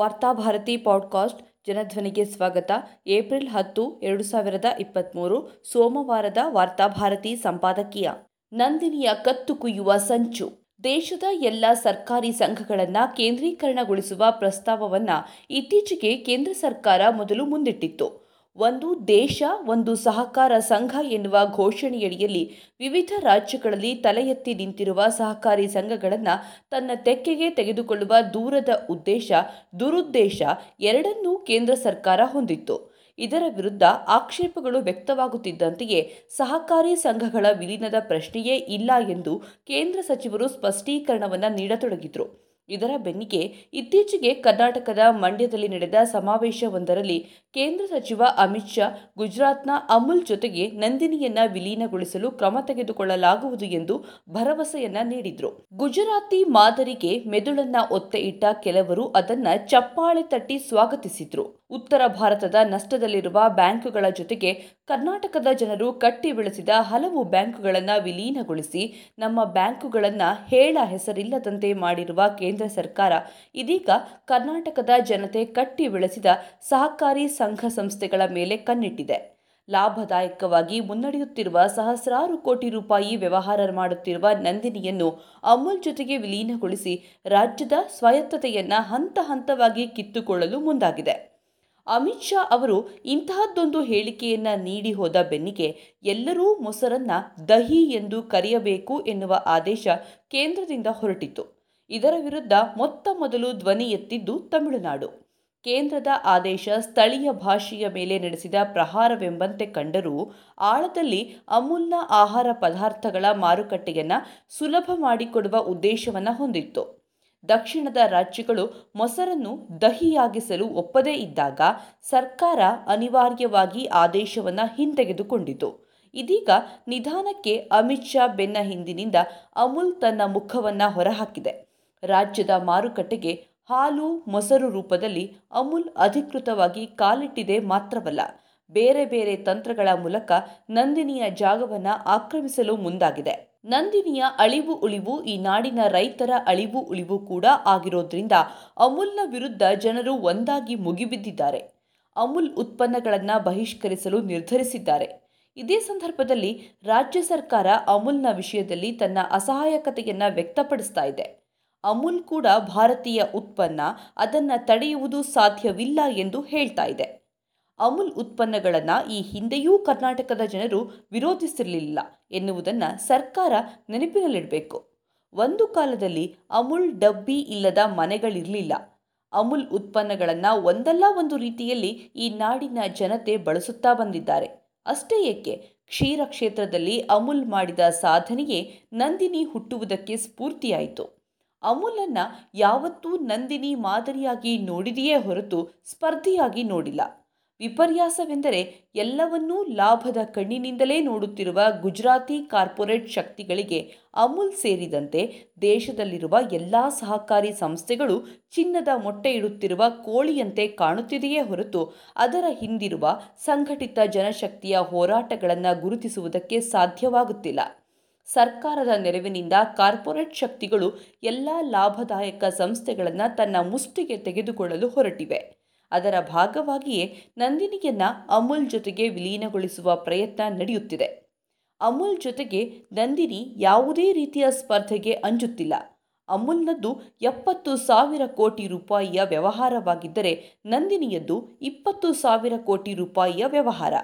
Varthabharati podcast ಜನಧ್ವನಿಗೆ ಸ್ವಾಗತ. April ಹತ್ತು, ಎರಡು ಸಾವಿರದ ಇಪ್ಪತ್ತ್ಮೂರು ಸೋಮವಾರದ ವಾರ್ತಾಭಾರತಿ ಸಂಪಾದಕೀಯ. ನಂದಿನಿಯ ಕತ್ತು ಕುಯ್ಯುವ ಸಂಚು. ದೇಶದ ಎಲ್ಲ ಸರ್ಕಾರಿ ಸಂಘಗಳನ್ನು ಕೇಂದ್ರೀಕರಣಗೊಳಿಸುವ ಪ್ರಸ್ತಾವವನ್ನು ಇತ್ತೀಚೆಗೆ ಕೇಂದ್ರ ಸರ್ಕಾರ ಮೊದಲು ಮುಂದಿಟ್ಟಿತ್ತು. ಒಂದು ದೇಶ, ಒಂದು ಸಹಕಾರ ಸಂಘ ಎನ್ನುವ ಘೋಷಣೆಯಡಿಯಲ್ಲಿ ವಿವಿಧ ರಾಜ್ಯಗಳಲ್ಲಿ ತಲೆ ಎತ್ತಿ ನಿಂತಿರುವ ಸಹಕಾರಿ ಸಂಘಗಳನ್ನು ತನ್ನ ತೆಕ್ಕೆಗೆ ತೆಗೆದುಕೊಳ್ಳುವ ದೂರದ ಉದ್ದೇಶ, ದುರುದ್ದೇಶ ಎರಡನ್ನೂ ಕೇಂದ್ರ ಸರ್ಕಾರ ಹೊಂದಿತ್ತು. ಇದರ ವಿರುದ್ಧ ಆಕ್ಷೇಪಗಳು ವ್ಯಕ್ತವಾಗುತ್ತಿದ್ದಂತೆಯೇ ಸಹಕಾರಿ ಸಂಘಗಳ ವಿಲೀನದ ಪ್ರಶ್ನೆಯೇ ಇಲ್ಲ ಎಂದು ಕೇಂದ್ರ ಸಚಿವರು ಸ್ಪಷ್ಟೀಕರಣವನ್ನು ನೀಡತೊಡಗಿದ್ರು. ಇದರ ಬೆನ್ನಿಗೆ ಇತ್ತೀಚೆಗೆ ಕರ್ನಾಟಕದ ಮಂಡ್ಯದಲ್ಲಿ ನಡೆದ ಸಮಾವೇಶವೊಂದರಲ್ಲಿ ಕೇಂದ್ರ ಸಚಿವ ಅಮಿತ್ ಶಾ ಗುಜರಾತ್ನ ಅಮುಲ್ ಜೊತೆಗೆ ನಂದಿನಿಯನ್ನ ವಿಲೀನಗೊಳಿಸಲು ಕ್ರಮ ತೆಗೆದುಕೊಳ್ಳಲಾಗುವುದು ಎಂದು ಭರವಸೆಯನ್ನ ನೀಡಿದ್ರು. ಗುಜರಾತಿ ಮಾದರಿಗೆ ಮೆದುಳನ್ನ ಒತ್ತೆ ಇಟ್ಟ ಕೆಲವರು ಅದನ್ನ ಚಪ್ಪಾಳೆ ತಟ್ಟಿ ಸ್ವಾಗತಿಸಿದ್ರು. ಉತ್ತರ ಭಾರತದ ನಷ್ಟದಲ್ಲಿರುವ ಬ್ಯಾಂಕುಗಳ ಜೊತೆಗೆ ಕರ್ನಾಟಕದ ಜನರು ಕಟ್ಟಿ ಬೆಳೆಸಿದ ಹಲವು ಬ್ಯಾಂಕುಗಳನ್ನು ವಿಲೀನಗೊಳಿಸಿ ನಮ್ಮ ಬ್ಯಾಂಕುಗಳನ್ನು ಹೇಳ ಹೆಸರಿಲ್ಲದಂತೆ ಮಾಡಿರುವ ಕೇಂದ್ರ ಸರ್ಕಾರ ಇದೀಗ ಕರ್ನಾಟಕದ ಜನತೆ ಕಟ್ಟಿ ಬೆಳೆಸಿದ ಸಹಕಾರಿ ಸಂಘ ಸಂಸ್ಥೆಗಳ ಮೇಲೆ ಕಣ್ಣಿಟ್ಟಿದೆ. ಲಾಭದಾಯಕವಾಗಿ ಮುನ್ನಡೆಯುತ್ತಿರುವ ಸಹಸ್ರಾರು ಕೋಟಿ ರೂಪಾಯಿ ವ್ಯವಹಾರ ಮಾಡುತ್ತಿರುವ ನಂದಿನಿಯನ್ನು ಅಮೂಲ್ ಜೊತೆಗೆ ವಿಲೀನಗೊಳಿಸಿ ರಾಜ್ಯದ ಸ್ವಾಯತ್ತತೆಯನ್ನ ಹಂತ ಹಂತವಾಗಿ ಕಿತ್ತುಕೊಳ್ಳಲು ಮುಂದಾಗಿದೆ. ಅಮಿತ್ ಶಾ ಅವರು ಇಂತಹದ್ದೊಂದು ಹೇಳಿಕೆಯನ್ನ ನೀಡಿ ಹೋದ ಬೆನ್ನಿಗೆ ಎಲ್ಲರೂ ಮೊಸರನ್ನ ದಹಿ ಎಂದು ಕರೆಯಬೇಕು ಎನ್ನುವ ಆದೇಶ ಕೇಂದ್ರದಿಂದ ಹೊರಟಿತು ಇದರ ವಿರುದ್ಧ ಮೊತ್ತ ಮೊದಲು ಧ್ವನಿ ಎತ್ತಿದ್ದು ತಮಿಳುನಾಡು. ಕೇಂದ್ರದ ಆದೇಶ ಸ್ಥಳೀಯ ಭಾಷೆಯ ಮೇಲೆ ನಡೆಸಿದ ಪ್ರಹಾರವೆಂಬಂತೆ ಕಂಡರೂ ಆಳದಲ್ಲಿ ಅಮೂಲ್ನ ಆಹಾರ ಪದಾರ್ಥಗಳ ಮಾರುಕಟ್ಟೆಯನ್ನು ಸುಲಭ ಮಾಡಿಕೊಡುವ ಉದ್ದೇಶವನ್ನು ಹೊಂದಿತ್ತು. ದಕ್ಷಿಣದ ರಾಜ್ಯಗಳು ಮೊಸರನ್ನು ದಹಿಯಾಗಿಸಲು ಒಪ್ಪದೇ ಇದ್ದಾಗ ಸರ್ಕಾರ ಅನಿವಾರ್ಯವಾಗಿ ಆದೇಶವನ್ನು ಹಿಂತೆಗೆದುಕೊಂಡಿತು. ಇದೀಗ ನಿಧಾನಕ್ಕೆ ಅಮಿತ್ ಶಾ ಬೆನ್ನ ಹಿಂದಿನಿಂದ ಅಮುಲ್ ತನ್ನ ಮುಖವನ್ನು ಹೊರಹಾಕಿದೆ. ರಾಜ್ಯದ ಮಾರುಕಟ್ಟೆಗೆ ಹಾಲು, ಮೊಸರು ರೂಪದಲ್ಲಿ ಅಮುಲ್ ಅಧಿಕೃತವಾಗಿ ಕಾಲಿಟ್ಟಿದೆ ಮಾತ್ರವಲ್ಲ, ಬೇರೆ ಬೇರೆ ತಂತ್ರಗಳ ಮೂಲಕ ನಂದಿನಿಯ ಜಾಗವನ್ನು ಆಕ್ರಮಿಸಲು ಮುಂದಾಗಿದೆ. ನಂದಿನಿಯ ಅಳಿವು ಉಳಿವು, ಈ ನಾಡಿನ ರೈತರ ಅಳಿವು ಉಳಿವು ಕೂಡ ಆಗಿರೋದ್ರಿಂದ ಅಮುಲ್ನ ವಿರುದ್ಧ ಜನರು ಒಂದಾಗಿ ಮುಗಿಬಿದ್ದಿದ್ದಾರೆ. ಅಮುಲ್ ಉತ್ಪನ್ನಗಳನ್ನು ಬಹಿಷ್ಕರಿಸಲು ನಿರ್ಧರಿಸಿದ್ದಾರೆ. ಇದೇ ಸಂದರ್ಭದಲ್ಲಿ ರಾಜ್ಯ ಸರ್ಕಾರ ಅಮುಲ್ನ ವಿಷಯದಲ್ಲಿ ತನ್ನ ಅಸಹಾಯಕತೆಯನ್ನು ವ್ಯಕ್ತಪಡಿಸ್ತಾ ಇದೆ. ಅಮುಲ್ ಕೂಡ ಭಾರತೀಯ ಉತ್ಪನ್ನ ಅದನ್ನು ತಡೆಯುವುದು ಸಾಧ್ಯವಿಲ್ಲ ಎಂದು ಹೇಳ್ತಾ ಇದೆ. ಅಮುಲ್ ಉತ್ಪನ್ನಗಳನ್ನು ಈ ಹಿಂದೆಯೂ ಕರ್ನಾಟಕದ ಜನರು ವಿರೋಧಿಸಿರಲಿಲ್ಲ ಎನ್ನುವುದನ್ನು ಸರ್ಕಾರ ನೆನಪಿನಲ್ಲಿಡಬೇಕು. ಒಂದು ಕಾಲದಲ್ಲಿ ಅಮುಲ್ ಡಬ್ಬಿ ಇಲ್ಲದ ಮನೆಗಳಿರಲಿಲ್ಲ. ಅಮುಲ್ ಉತ್ಪನ್ನಗಳನ್ನು ಒಂದಲ್ಲ ಒಂದು ರೀತಿಯಲ್ಲಿ ಈ ನಾಡಿನ ಜನತೆ ಬಳಸುತ್ತಾ ಬಂದಿದ್ದಾರೆ. ಅಷ್ಟೇ ಏಕೆ? ಕ್ಷೀರ ಕ್ಷೇತ್ರದಲ್ಲಿ ಅಮುಲ್ ಮಾಡಿದ ಸಾಧನೆಯೇ ನಂದಿನಿ ಹುಟ್ಟುವುದಕ್ಕೆ ಸ್ಫೂರ್ತಿಯಾಯಿತು. ಅಮುಲನ್ನು ಯಾವತ್ತೂ ನಂದಿನಿ ಮಾದರಿಯಾಗಿ ನೋಡಿದೆಯೇ ಹೊರತು ಸ್ಪರ್ಧಿಯಾಗಿ ನೋಡಿಲ್ಲ. ವಿಪರ್ಯಾಸವೆಂದರೆ ಎಲ್ಲವನ್ನೂ ಲಾಭದ ಕಣ್ಣಿನಿಂದಲೇ ನೋಡುತ್ತಿರುವ ಗುಜರಾತಿ ಕಾರ್ಪೊರೇಟ್ ಶಕ್ತಿಗಳಿಗೆ ಅಮುಲ್ ಸೇರಿದಂತೆ ದೇಶದಲ್ಲಿರುವ ಎಲ್ಲ ಸಹಕಾರಿ ಸಂಸ್ಥೆಗಳು ಚಿನ್ನದ ಮೊಟ್ಟೆ ಇಡುತ್ತಿರುವ ಕೋಳಿಯಂತೆ ಕಾಣುತ್ತಿದೆಯೇ ಹೊರತು ಅದರ ಹಿಂದಿರುವ ಸಂಘಟಿತ ಜನಶಕ್ತಿಯ ಹೋರಾಟಗಳನ್ನು ಗುರುತಿಸುವುದಕ್ಕೆ ಸಾಧ್ಯವಾಗುತ್ತಿಲ್ಲ. ಸರ್ಕಾರದ ನೆರವಿನಿಂದ ಕಾರ್ಪೊರೇಟ್ ಶಕ್ತಿಗಳು ಎಲ್ಲ ಲಾಭದಾಯಕ ಸಂಸ್ಥೆಗಳನ್ನು ತನ್ನ ಮುಷ್ಟಿಗೆ ತೆಗೆದುಕೊಳ್ಳಲು ಹೊರಟಿವೆ. ಅದರ ಭಾಗವಾಗಿಯೇ ನಂದಿನಿಯನ್ನು ಅಮುಲ್ ಜೊತೆಗೆ ವಿಲೀನಗೊಳಿಸುವ ಪ್ರಯತ್ನ ನಡೆಯುತ್ತಿದೆ. ಅಮುಲ್ ಜೊತೆಗೆ ನಂದಿನಿ ಯಾವುದೇ ರೀತಿಯ ಸ್ಪರ್ಧೆಗೆ ಅಂಜುತ್ತಿಲ್ಲ. ಅಮುಲ್ನದ್ದು ಎಪ್ಪತ್ತು ಸಾವಿರ ಕೋಟಿ ರೂಪಾಯಿಯ ವ್ಯವಹಾರವಾಗಿದ್ದರೆ ನಂದಿನಿಯದ್ದು ಇಪ್ಪತ್ತು ಸಾವಿರ ಕೋಟಿ ರೂಪಾಯಿಯ ವ್ಯವಹಾರ.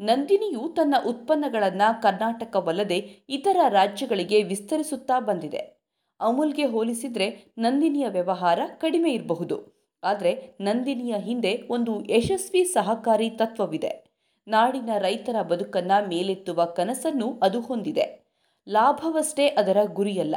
ನಂದಿನಿಯು ತನ್ನ ಉತ್ಪನ್ನಗಳನ್ನು ಕರ್ನಾಟಕವಲ್ಲದೆ ಇತರ ರಾಜ್ಯಗಳಿಗೆ ವಿಸ್ತರಿಸುತ್ತಾ ಬಂದಿದೆ. ಅಮುಲ್ಗೆ ಹೋಲಿಸಿದರೆ ನಂದಿನಿಯ ವ್ಯವಹಾರ ಕಡಿಮೆ ಇರಬಹುದು. ಆದರೆ ನಂದಿನಿಯ ಹಿಂದೆ ಒಂದು ಯಶಸ್ವಿ ಸಹಕಾರಿ ತತ್ವವಿದೆ. ನಾಡಿನ ರೈತರ ಬದುಕನ್ನು ಮೇಲೆತ್ತುವ ಕನಸನ್ನು ಅದು ಹೊಂದಿದೆ. ಲಾಭವಷ್ಟೇ ಅದರ ಗುರಿಯಲ್ಲ.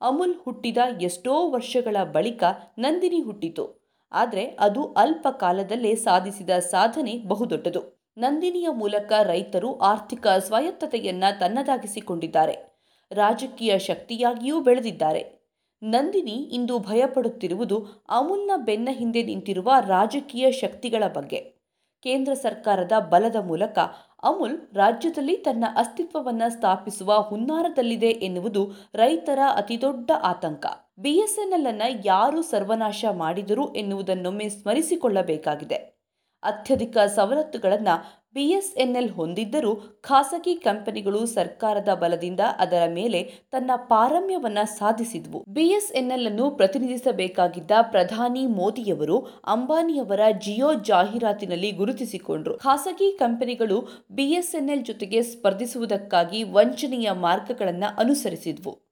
ಅಮುಲ್ ಹುಟ್ಟಿದ ಎಷ್ಟೋ ವರ್ಷಗಳ ಬಳಿಕ ನಂದಿನಿ ಹುಟ್ಟಿತು. ಆದರೆ ಅದು ಅಲ್ಪ ಕಾಲದಲ್ಲೇ ಸಾಧಿಸಿದ ಸಾಧನೆ ಬಹುದೊಡ್ಡದು. ನಂದಿನಿಯ ಮೂಲಕ ರೈತರು ಆರ್ಥಿಕ ಸ್ವಾಯತ್ತತೆಯನ್ನು ತನ್ನದಾಗಿಸಿಕೊಂಡಿದ್ದಾರೆ. ರಾಜಕೀಯ ಶಕ್ತಿಯಾಗಿಯೂ ಬೆಳೆದಿದ್ದಾರೆ. ನಂದಿನಿ ಇಂದು ಭಯಪಡುತ್ತಿರುವುದು ಅಮುಲ್ನ ಬೆನ್ನ ಹಿಂದೆ ನಿಂತಿರುವ ರಾಜಕೀಯ ಶಕ್ತಿಗಳ ಬಗ್ಗೆ. ಕೇಂದ್ರ ಸರ್ಕಾರದ ಬಲದ ಮೂಲಕ ಅಮುಲ್ ರಾಜ್ಯದಲ್ಲಿ ತನ್ನ ಅಸ್ತಿತ್ವವನ್ನು ಸ್ಥಾಪಿಸುವ ಹುನ್ನಾರದಲ್ಲಿದೆ ಎನ್ನುವುದು ರೈತರ ಅತಿದೊಡ್ಡ ಆತಂಕ. ಬಿಎಸ್ಎನ್ಎಲ್ ಅನ್ನು ಯಾರು ಸರ್ವನಾಶ ಮಾಡಿದರು ಎನ್ನುವುದನ್ನೊಮ್ಮೆ ಸ್ಮರಿಸಿಕೊಳ್ಳಬೇಕಾಗಿದೆ. ಅತ್ಯಧಿಕ ಸವಲತ್ತುಗಳನ್ನು ಬಿಎಸ್ಎನ್ಎಲ್ ಹೊಂದಿದ್ದರೂ ಖಾಸಗಿ ಕಂಪನಿಗಳು ಸರ್ಕಾರದ ಬಲದಿಂದ ಅದರ ಮೇಲೆ ತನ್ನ ಪಾರಮ್ಯವನ್ನು ಸಾಧಿಸಿದ್ವು. ಬಿಎಸ್ಎನ್ಎಲ್ ಅನ್ನು ಪ್ರತಿನಿಧಿಸಬೇಕಾಗಿದ್ದ ಪ್ರಧಾನಿ ಮೋದಿಯವರು ಅಂಬಾನಿಯವರ ಜಿಯೋ ಜಾಹೀರಾತಿನಲ್ಲಿ ಗುರುತಿಸಿಕೊಂಡರು. ಖಾಸಗಿ ಕಂಪನಿಗಳು ಬಿಎಸ್ಎನ್ಎಲ್ ಜೊತೆಗೆ ಸ್ಪರ್ಧಿಸುವುದಕ್ಕಾಗಿ ವಂಚನೆಯ ಮಾರ್ಗಗಳನ್ನು ಅನುಸರಿಸಿದ್ವು.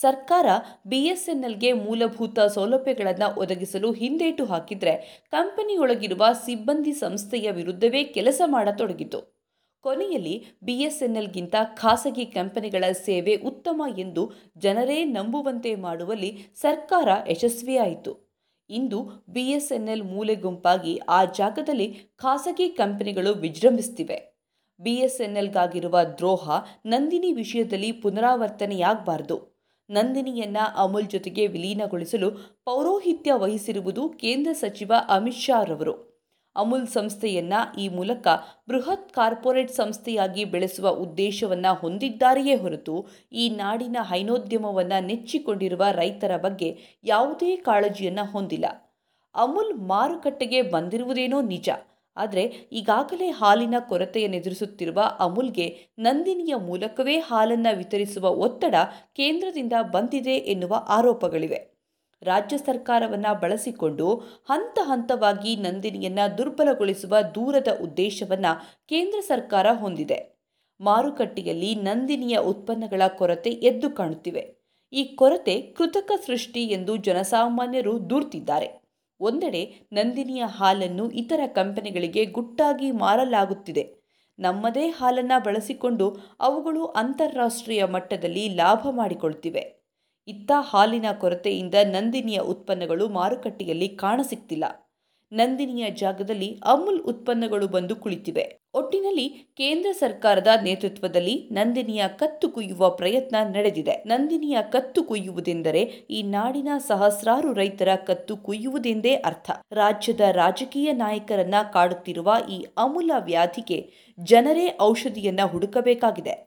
ಸರ್ಕಾರ ಬಿಎಸ್ಎನ್ಎಲ್ಗೆ ಮೂಲಭೂತ ಸೌಲಭ್ಯಗಳನ್ನು ಒದಗಿಸಲು ಹಿಂದೇಟು ಹಾಕಿದ್ರೆ ಕಂಪನಿಯೊಳಗಿರುವ ಸಿಬ್ಬಂದಿ ಸಂಸ್ಥೆಯ ವಿರುದ್ಧವೇ ಕೆಲಸ ಮಾಡತೊಡಗಿತು. ಕೊನೆಯಲ್ಲಿ ಬಿಎಸ್ಎನ್ಎಲ್ಗಿಂತ ಖಾಸಗಿ ಕಂಪನಿಗಳ ಸೇವೆ ಉತ್ತಮ ಎಂದು ಜನರೇ ನಂಬುವಂತೆ ಮಾಡುವಲ್ಲಿ ಸರ್ಕಾರ ಯಶಸ್ವಿಯಾಯಿತು. ಇಂದು ಬಿಎಸ್ಎನ್ಎಲ್ ಮೂಲೆ ಗುಂಪಾಗಿ ಆ ಜಾಗದಲ್ಲಿ ಖಾಸಗಿ ಕಂಪನಿಗಳು ವಿಜೃಂಭಿಸ್ತಿವೆ. ಬಿಎಸ್ಎನ್ಎಲ್ಗಾಗಿರುವ ದ್ರೋಹ ನಂದಿನಿ ವಿಷಯದಲ್ಲಿ ಪುನರಾವರ್ತನೆಯಾಗಬಾರದು. ನಂದಿನಿಯನ್ನ ಅಮುಲ್ ಜೊತೆಗೆ ವಿಲೀನಗೊಳಿಸಲು ಪೌರೋಹಿತ್ಯ ವಹಿಸಿರುವುದು ಕೇಂದ್ರ ಸಚಿವ ಅಮಿತ್ ಶಾ ರವರು. ಅಮುಲ್ ಸಂಸ್ಥೆಯನ್ನ ಈ ಮೂಲಕ ಬೃಹತ್ ಕಾರ್ಪೊರೇಟ್ ಸಂಸ್ಥೆಯಾಗಿ ಬೆಳೆಸುವ ಉದ್ದೇಶವನ್ನ ಹೊಂದಿದ್ದಾರೆಯೇ ಹೊರತು ಈ ನಾಡಿನ ಹೈನೋದ್ಯಮವನ್ನು ನೆಚ್ಚಿಕೊಂಡಿರುವ ರೈತರ ಬಗ್ಗೆ ಯಾವುದೇ ಕಾಳಜಿಯನ್ನು ಹೊಂದಿಲ್ಲ. ಅಮುಲ್ ಮಾರುಕಟ್ಟೆಗೆ ಬಂದಿರುವುದೇನೋ ನಿಜ. ಆದರೆ ಈಗಾಗಲೇ ಹಾಲಿನ ಕೊರತೆಯನ್ನು ಎದುರಿಸುತ್ತಿರುವ ಅಮುಲ್ಗೆ ನಂದಿನಿಯ ಮೂಲಕವೇ ಹಾಲನ್ನು ವಿತರಿಸುವ ಒತ್ತಡ ಕೇಂದ್ರದಿಂದ ಬಂದಿದೆ ಎನ್ನುವ ಆರೋಪಗಳಿವೆ. ರಾಜ್ಯ ಸರ್ಕಾರವನ್ನು ಬಳಸಿಕೊಂಡು ಹಂತ ಹಂತವಾಗಿ ನಂದಿನಿಯನ್ನ ದುರ್ಬಲಗೊಳಿಸುವ ದೂರದ ಉದ್ದೇಶವನ್ನು ಕೇಂದ್ರ ಸರ್ಕಾರ ಹೊಂದಿದೆ. ಮಾರುಕಟ್ಟೆಯಲ್ಲಿ ನಂದಿನಿಯ ಉತ್ಪನ್ನಗಳ ಕೊರತೆ ಎದ್ದು ಕಾಣುತ್ತಿವೆ. ಈ ಕೊರತೆ ಕೃತಕ ಸೃಷ್ಟಿ ಎಂದು ಜನಸಾಮಾನ್ಯರು ದೂರ್ತಿದ್ದಾರೆ. ಒಂದೆಡೆ ನಂದಿನಿಯ ಹಾಲನ್ನು ಇತರ ಕಂಪನಿಗಳಿಗೆ ಗುಟ್ಟಾಗಿ ಮಾರಲಾಗುತ್ತಿದೆ. ನಮ್ಮದೇ ಹಾಲನ್ನು ಬಳಸಿಕೊಂಡು ಅವುಗಳು ಅಂತಾರಾಷ್ಟ್ರೀಯ ಮಟ್ಟದಲ್ಲಿ ಲಾಭ ಮಾಡಿಕೊಳ್ತಿವೆ. ಇತ್ತ ಹಾಲಿನ ಕೊರತೆಯಿಂದ ನಂದಿನಿಯ ಉತ್ಪನ್ನಗಳು ಮಾರುಕಟ್ಟೆಯಲ್ಲಿ ಕಾಣಸಿಗ್ತಿಲ್ಲ ನಂದಿನಿಯ ಜಾಗದಲ್ಲಿ ಅಮುಲ್ ಉತ್ಪನ್ನಗಳು ಬಂದು ಕುಳಿತಿವೆ. ಒಟ್ಟಿನಲ್ಲಿ ಕೇಂದ್ರ ಸರ್ಕಾರದ ನೇತೃತ್ವದಲ್ಲಿ ನಂದಿನಿಯ ಕತ್ತು ಕುಯ್ಯುವ ಪ್ರಯತ್ನ ನಡೆದಿದೆ. ನಂದಿನಿಯ ಕತ್ತು ಕುಯ್ಯುವುದೆಂದರೆ ಈ ನಾಡಿನ ಸಹಸ್ರಾರು ರೈತರ ಕತ್ತು ಕುಯ್ಯುವುದೆಂದೇ ಅರ್ಥ. ರಾಜ್ಯದ ರಾಜಕೀಯ ನಾಯಕರನ್ನ ಕಾಡುತ್ತಿರುವ ಈ ಅಮೂಲ ವ್ಯಾಧಿಗೆ ಜನರೇ ಔಷಧಿಯನ್ನ ಹುಡುಕಬೇಕಾಗಿದೆ.